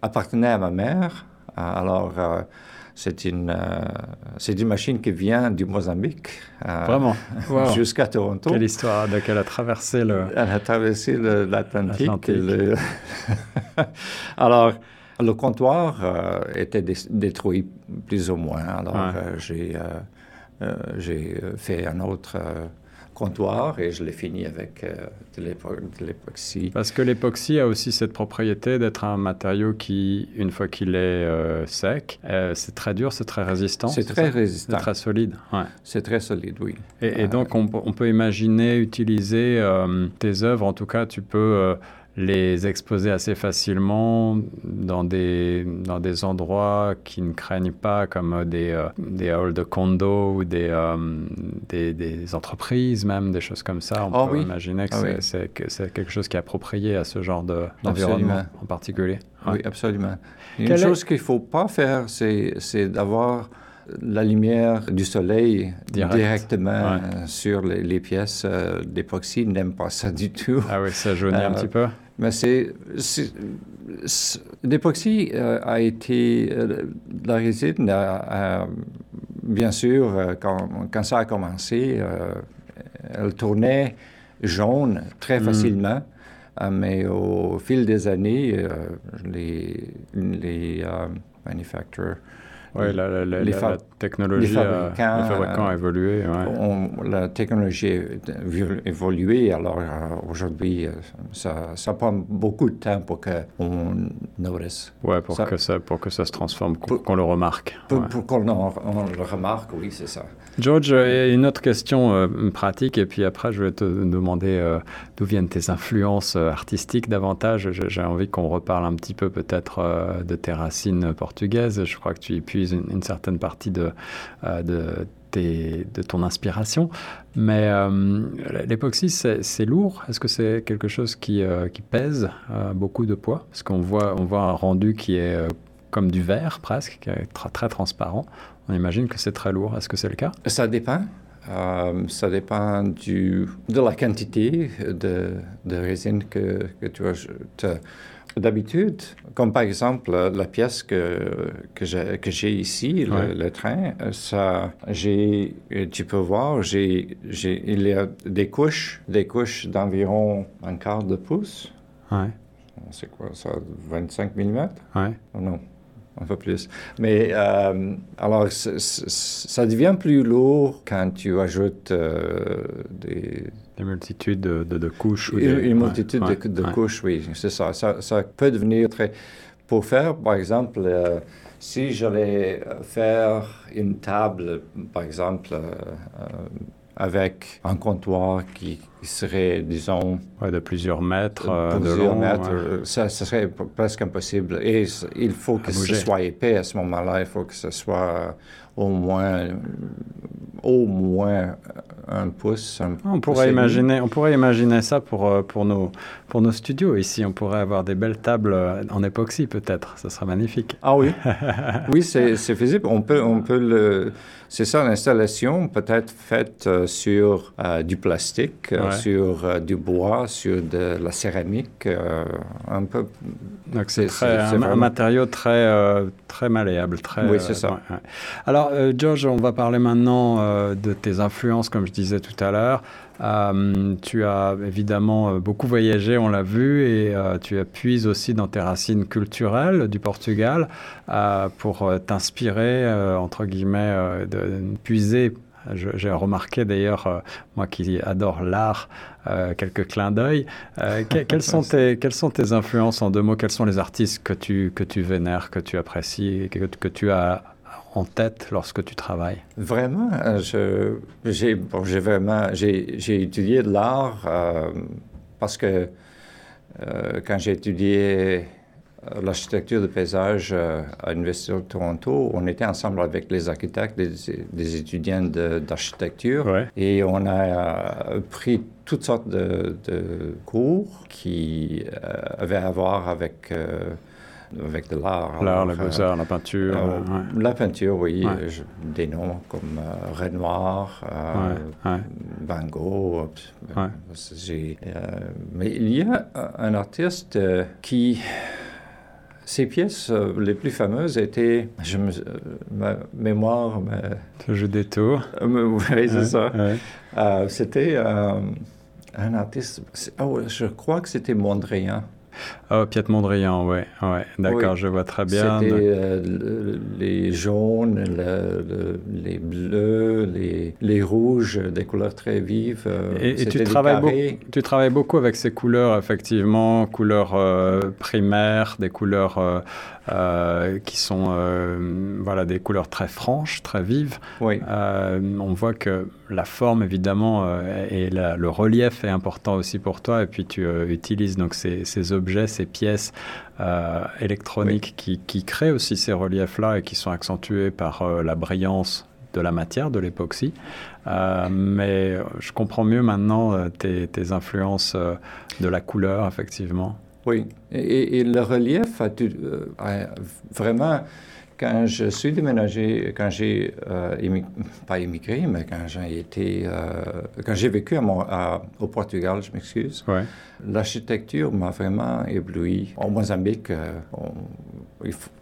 appartenait à ma mère. Alors, c'est une, euh, une machine qui vient du Mozambique euh, Vraiment. Wow. [LAUGHS] jusqu'à Toronto. Quelle histoire de qu'elle a traversé le. Elle a traversé l'Atlantique. Le- [LAUGHS] Alors, le comptoir euh, était dé- détruit plus ou moins. Alors, Ouais. euh, j'ai, fait un autre comptoir et je l'ai fini avec euh, de l'épo- de l'époxy. Parce que l'époxy a aussi cette propriété d'être un matériau qui, une fois qu'il est euh, sec, euh, c'est très dur, c'est très résistant. C'est très C'est résistant. très solide. Ouais. C'est très solide, oui. Et, et donc, on, peut- on peut imaginer utiliser tes œuvres, en tout cas, tu peux les exposer assez facilement dans des, dans des endroits qui ne craignent pas, comme euh, des, euh, des halls de condo ou des, euh, des, des entreprises, même, des choses comme ça. On Ah peut oui. imaginer que Ah c'est- oui. c'est que c'est quelque chose qui est approprié à ce genre de- d'environnement Absolument. en particulier. Ouais. Oui, absolument. Une Quelle est- chose qu'il ne faut pas faire, c'est, c'est d'avoir la lumière du soleil Direct. directement Ouais. sur les, les pièces euh, d'époxy. N'aime pas ça du tout. Ah oui, ça jaunit un Euh, petit peu. Mais c'est, l'époxy euh, a été, la résine, a- a- bien sûr, quand, quand ça a commencé, elle tournait jaune très Mm. facilement. Mais au fil des années, euh, les, les euh, manufacturers Oui, la, la- la- les technologie, les a- fabricants, les fabricants a évolué. ouais. on- la technologie a évolué, alors euh, aujourd'hui, euh, ça, ça prend beaucoup de temps pour qu'on notice. Ouais, pour, Ça- que ça, pour que ça se transforme, qu'on Pour- qu'on le remarque. Pour, ouais. pour qu'on le remarque, oui, c'est ça. George, euh, une autre question euh, pratique, et puis après, je vais te demander euh, d'où viennent tes influences artistiques davantage? J'ai envie qu'on reparle un petit peu peut-être euh, de tes racines portugaises. Je crois que tu y une, certaine partie de, euh, de, ton inspiration. Mais euh, l'époxy, c'est lourd. Est-ce que c'est quelque chose qui, euh, qui pèse beaucoup de poids? Parce qu'on voit, on voit un rendu qui est comme du verre presque, qui est tra- très transparent. On imagine que c'est très lourd. Est-ce que c'est le cas? Ça dépend. Ça dépend du, de la quantité de, de résine que, que tu as. D'habitude, comme par exemple euh, la pièce que, que j'ai ici, le, Ouais. le train, euh, ça, j'ai, euh, tu peux voir, j'ai, j'ai, il y a des couches, des couches d'environ un quart de pouce. Ouais, C'est quoi ça, 25 mm ouais. Oh Non, un peu plus. Mais euh, alors, ça devient plus lourd quand tu ajoutes euh, des... Des multitudes de, de, couches. une, multitude de, couches, oui, c'est ça. ça. ça. peut devenir très... Pour faire, par exemple, euh, si j'allais faire une table, par exemple, avec un comptoir qui serait, disons... de plusieurs mètres de, plusieurs mètres, ça, serait presque impossible. Et il faut que ce soit épais à ce moment-là. Il faut que ce soit au moins, au moins un pouce. on, pourrait imaginer, on pourrait imaginer ça pour, euh, pour, nos, pour nos studios ici. On pourrait avoir des belles tables euh, en époxy peut-être. Ce sera magnifique. Ah oui, [LAUGHS] oui c'est faisable. On peut, on peut le... C'est ça l'installation peut être faite euh, sur du plastique, sur du bois, sur de la céramique, un peu. Donc c'est un, un, matériau très, très malléable. Très, oui, c'est ça. Alors, George, on va parler maintenant de tes influences, comme je disais tout à l'heure. Euh, tu as évidemment euh, beaucoup voyagé, on l'a vu, et euh, tu appuies aussi dans tes racines culturelles du Portugal pour t'inspirer, entre guillemets, de, puiser. J'ai remarqué d'ailleurs, moi qui adore l'art, quelques clins d'œil. [LAUGHS] quelles, sont tes, quelles sont tes influences en deux mots? Quels sont les artistes que tu, que tu vénères, que tu apprécies, que, que tu as en tête lorsque tu travailles? Vraiment, euh, j'ai bon, vraiment j'ai étudié l'art euh, parce que euh, quand j'ai étudié l'architecture de paysage à l'Université de Toronto, on était ensemble avec les architectes, des, étudiants d'architecture, et on a pris toutes sortes de, de cours qui avaient à voir avec avec de l'art. L'art, la beaux-arts, la peinture. Euh, la peinture, oui. des noms comme euh, Renoir, euh, Van Gogh. mais il y a un artiste qui ses pièces les plus fameuses étaient, je me, ma mémoire... Le jeu des tours. oui, c'est ça. c'était un artiste, oh, je crois que c'était Mondrian. Oh, Piet Mondrian, ouais, ouais. D'accord, je vois très bien. C'était euh, les jaunes, les bleus, les, les, rouges, des couleurs très vives. Euh, et, tu, travailles beaucoup, tu travailles beaucoup avec ces couleurs, effectivement, couleurs euh, primaires, des couleurs qui sont voilà, des couleurs très franches, très vives. Oui. on voit que la forme, évidemment, et le relief est important aussi pour toi, et puis tu utilises donc ces, ces objets, ces pièces euh, électroniques qui, qui, créent aussi ces reliefs-là et qui sont accentués par euh, la brillance de la matière, de l'époxy. Euh, mais je comprends mieux maintenant tes, tes, influences de la couleur, effectivement. Oui, et, le relief a, a vraiment quand je suis déménagé, quand j'ai euh, pas immigré, mais quand j'ai été, euh, quand j'ai vécu à au Portugal, je m'excuse, l'architecture m'a vraiment ébloui. Au Mozambique, euh,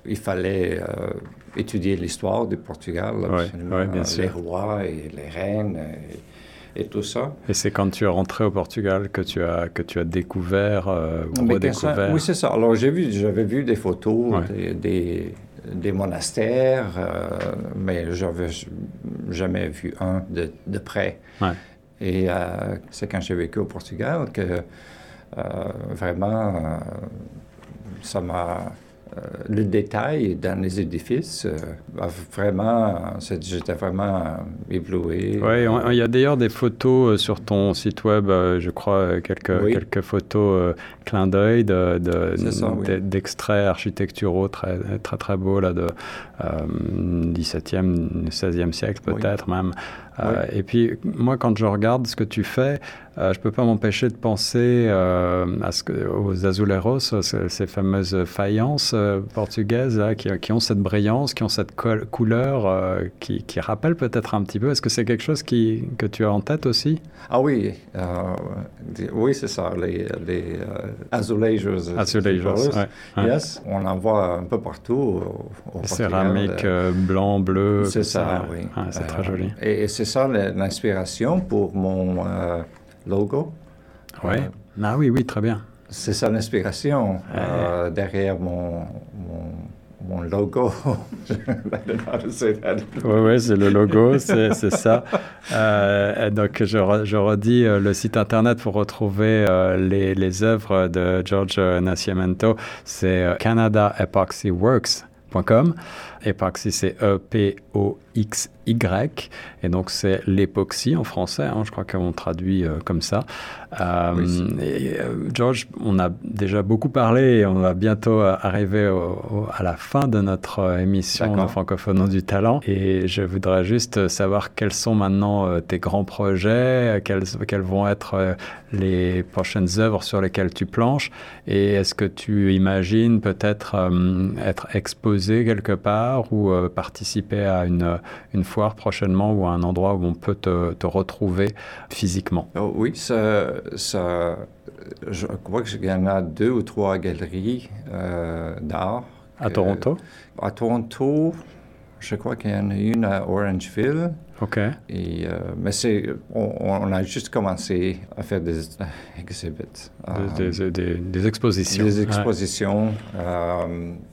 il, fallait étudier l'histoire du Portugal, bien sûr. les rois et les reines. Et, tout ça. Et c'est quand tu es rentré au Portugal que tu as, que tu as découvert, ou redécouvert. oui, c'est ça. Alors, j'ai vu, j'avais vu des photos, des, des monastères, euh, mais j'avais jamais vu un de, de près. Et euh, c'est quand j'ai vécu au Portugal que euh, vraiment ça m'a le détail dans les édifices, euh, vraiment, j'étais vraiment ébloui. Oui, il y a d'ailleurs des photos euh, sur ton site web, je crois, quelques, quelques photos clin d'œil d'extraits architecturaux très, très, très beaux là, de 17e, 16e siècle peut-être même. Et puis, moi, quand je regarde ce que tu fais, je ne peux pas m'empêcher de penser à ce que, aux azuleros, ces fameuses faïences euh, portugaises qui, ont cette brillance, qui ont cette couleur euh, qui, qui, rappelle peut-être un petit peu. Est-ce que c'est quelque chose qui, que tu as en tête aussi? Ah oui, euh, oui c'est ça, les, les azulejos. Azulejos, Yes, on en voit un peu partout au, Céramique blanc, bleu. C'est ça, oui. c'est très joli. Et, c'est ça l'inspiration pour mon logo. Oui. ah oui, oui, très bien c'est ça l'inspiration euh, derrière mon, mon logo. [LAUGHS] oui, oui, c'est le logo, c'est ça. Euh, donc, je, je, redis le site internet pour retrouver les, les, œuvres de George Nascimento. C'est canadaepoxyworks.com. Epoxy, c'est E-P-O-X-Y. Et donc, c'est l'époxy en français. Hein, je crois qu'on traduit comme ça. Euh, et, euh, George, on a déjà beaucoup parlé et on va bientôt arriver à la fin de notre émission de francophonie du talent. Et je voudrais juste savoir quels sont maintenant euh, tes grands projets, quelles, quelles vont être les prochaines œuvres sur lesquelles tu planches et est-ce que tu imagines peut-être être exposé quelque part ou participer à une, une foire prochainement ou à un endroit où on peut te, te retrouver physiquement? Oh, Oui, ça, ça, je crois qu'il y en a deux ou trois galeries euh, d'art. À Toronto? À Toronto, je crois qu'il y en a une à Orangeville. OK. Et, euh, mais c'est, on, a juste commencé à faire des exhibits. Des, euh, des, des, expositions. Des expositions.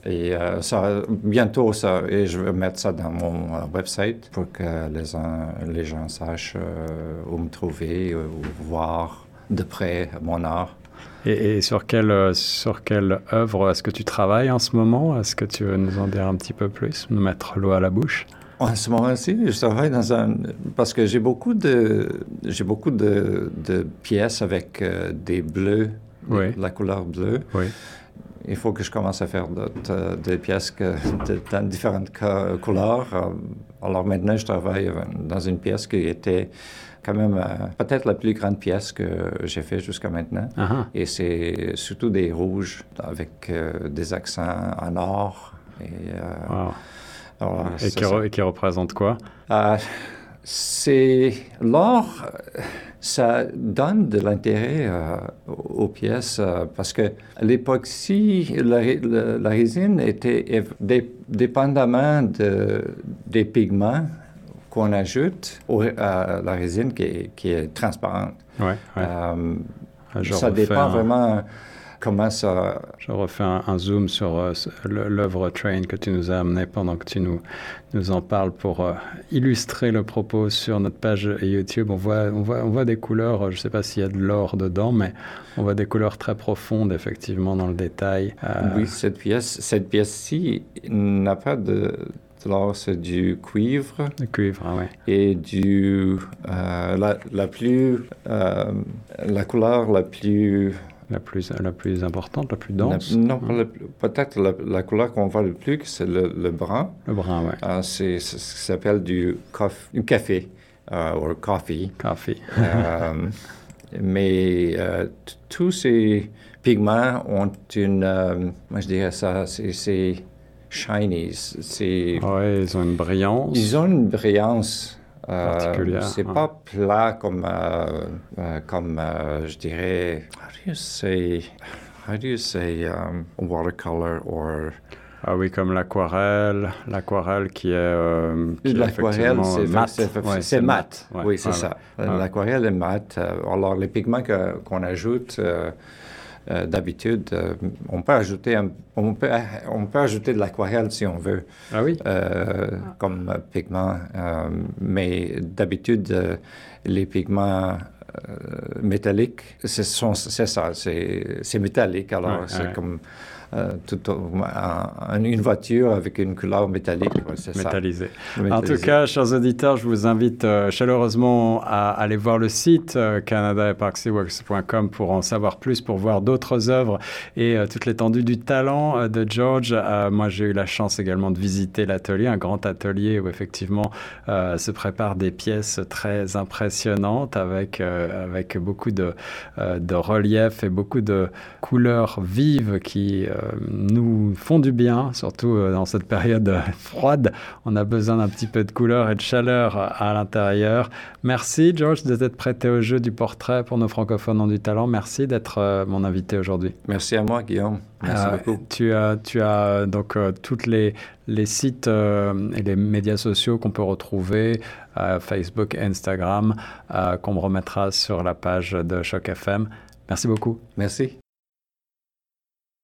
et ça, bientôt, ça, et je vais mettre ça dans mon website pour que les, les gens sachent où me trouver, ou voir de près mon art. Et, sur, quelle, euh, sur quelle œuvre est-ce que tu travailles en ce moment? Est-ce que tu veux nous en dire un petit peu plus, nous mettre l'eau à la bouche? En ce moment-ci, je travaille dans un... Parce que j'ai beaucoup de, j'ai beaucoup de, de pièces avec euh, des bleus, la couleur bleue. Oui. Il faut que je commence à faire euh, des pièces que, de, dans différentes couleurs. Alors maintenant, je travaille dans une pièce qui était quand même euh, peut-être la plus grande pièce que j'ai fait jusqu'à maintenant. Uh-huh. Et c'est surtout des rouges avec euh, des accents en or. Et, euh, et, qui, représente quoi? c'est l'or, ça donne de l'intérêt aux pièces parce que l'époxy, la, résine était dépendamment de, des pigments qu'on ajoute à la résine qui est, transparente. Ouais, euh, ah, ça dépend vraiment Je refais un, zoom sur euh, l'œuvre Train que tu nous as amené pendant que tu nous, nous en parles pour euh, illustrer le propos sur notre page YouTube. On voit, on voit, on voit des couleurs, je ne sais pas s'il y a de l'or dedans, mais on voit des couleurs très profondes, effectivement, dans le détail. Oui, cette pièce, cette pièce-ci n'a pas de, c'est du cuivre. Du cuivre, ah ouais. Et du. Euh, la, la, plus. Euh, la couleur la plus. La plus, la plus importante, la plus dense Non, peut-être la, la, couleur qu'on voit le plus, c'est le, le, brun. Le brun, oui. Euh, c'est ce qui s'appelle du, du café, ou coffee. Coffee. [LAUGHS] mais tous ces pigments ont une. moi, je dirais ça, c'est shiny. Ouais, ils ont une brillance. Ils ont une brillance. Euh. C'est pas plat comme, euh, euh, comme je dirais, how do you say, how do you say um, watercolor or ah oui, comme l'aquarelle, l'aquarelle qui est, euh, l'aquarelle, c'est mat. C'est mat. oui, c'est ça. L'aquarelle est mat. Alors les pigments qu'on ajoute euh, d'habitude, euh, on peut ajouter un, on peut, on peut ajouter de l'aquarelle si on veut, ah oui? Euh, comme pigment, mais d'habitude les pigments métalliques, c'est ça, c'est métallique, alors c'est comme euh, tout, une voiture avec une couleur métallique. Métallisée. En tout cas, chers auditeurs, je vous invite euh, chaleureusement à aller voir le site euh, pour en savoir plus, pour voir d'autres œuvres et toute l'étendue du talent de George. moi, j'ai eu la chance également de visiter l'atelier, un grand atelier où effectivement se préparent des pièces très impressionnantes avec, avec beaucoup de, de relief et beaucoup de couleurs vives qui nous font du bien, surtout euh, dans cette période [LAUGHS] froide. On a besoin d'un petit peu de couleur et de chaleur à l'intérieur. Merci George de t'être prêté au jeu du portrait pour nos francophones ont du talent. Merci d'être euh, mon invité aujourd'hui. Merci à moi Guillaume. Merci euh, beaucoup. Tu as, tu as donc toutes les, les sites et les médias sociaux qu'on peut retrouver, Facebook, Instagram, qu'on me remettra sur la page de Choc FM. Merci beaucoup. Merci.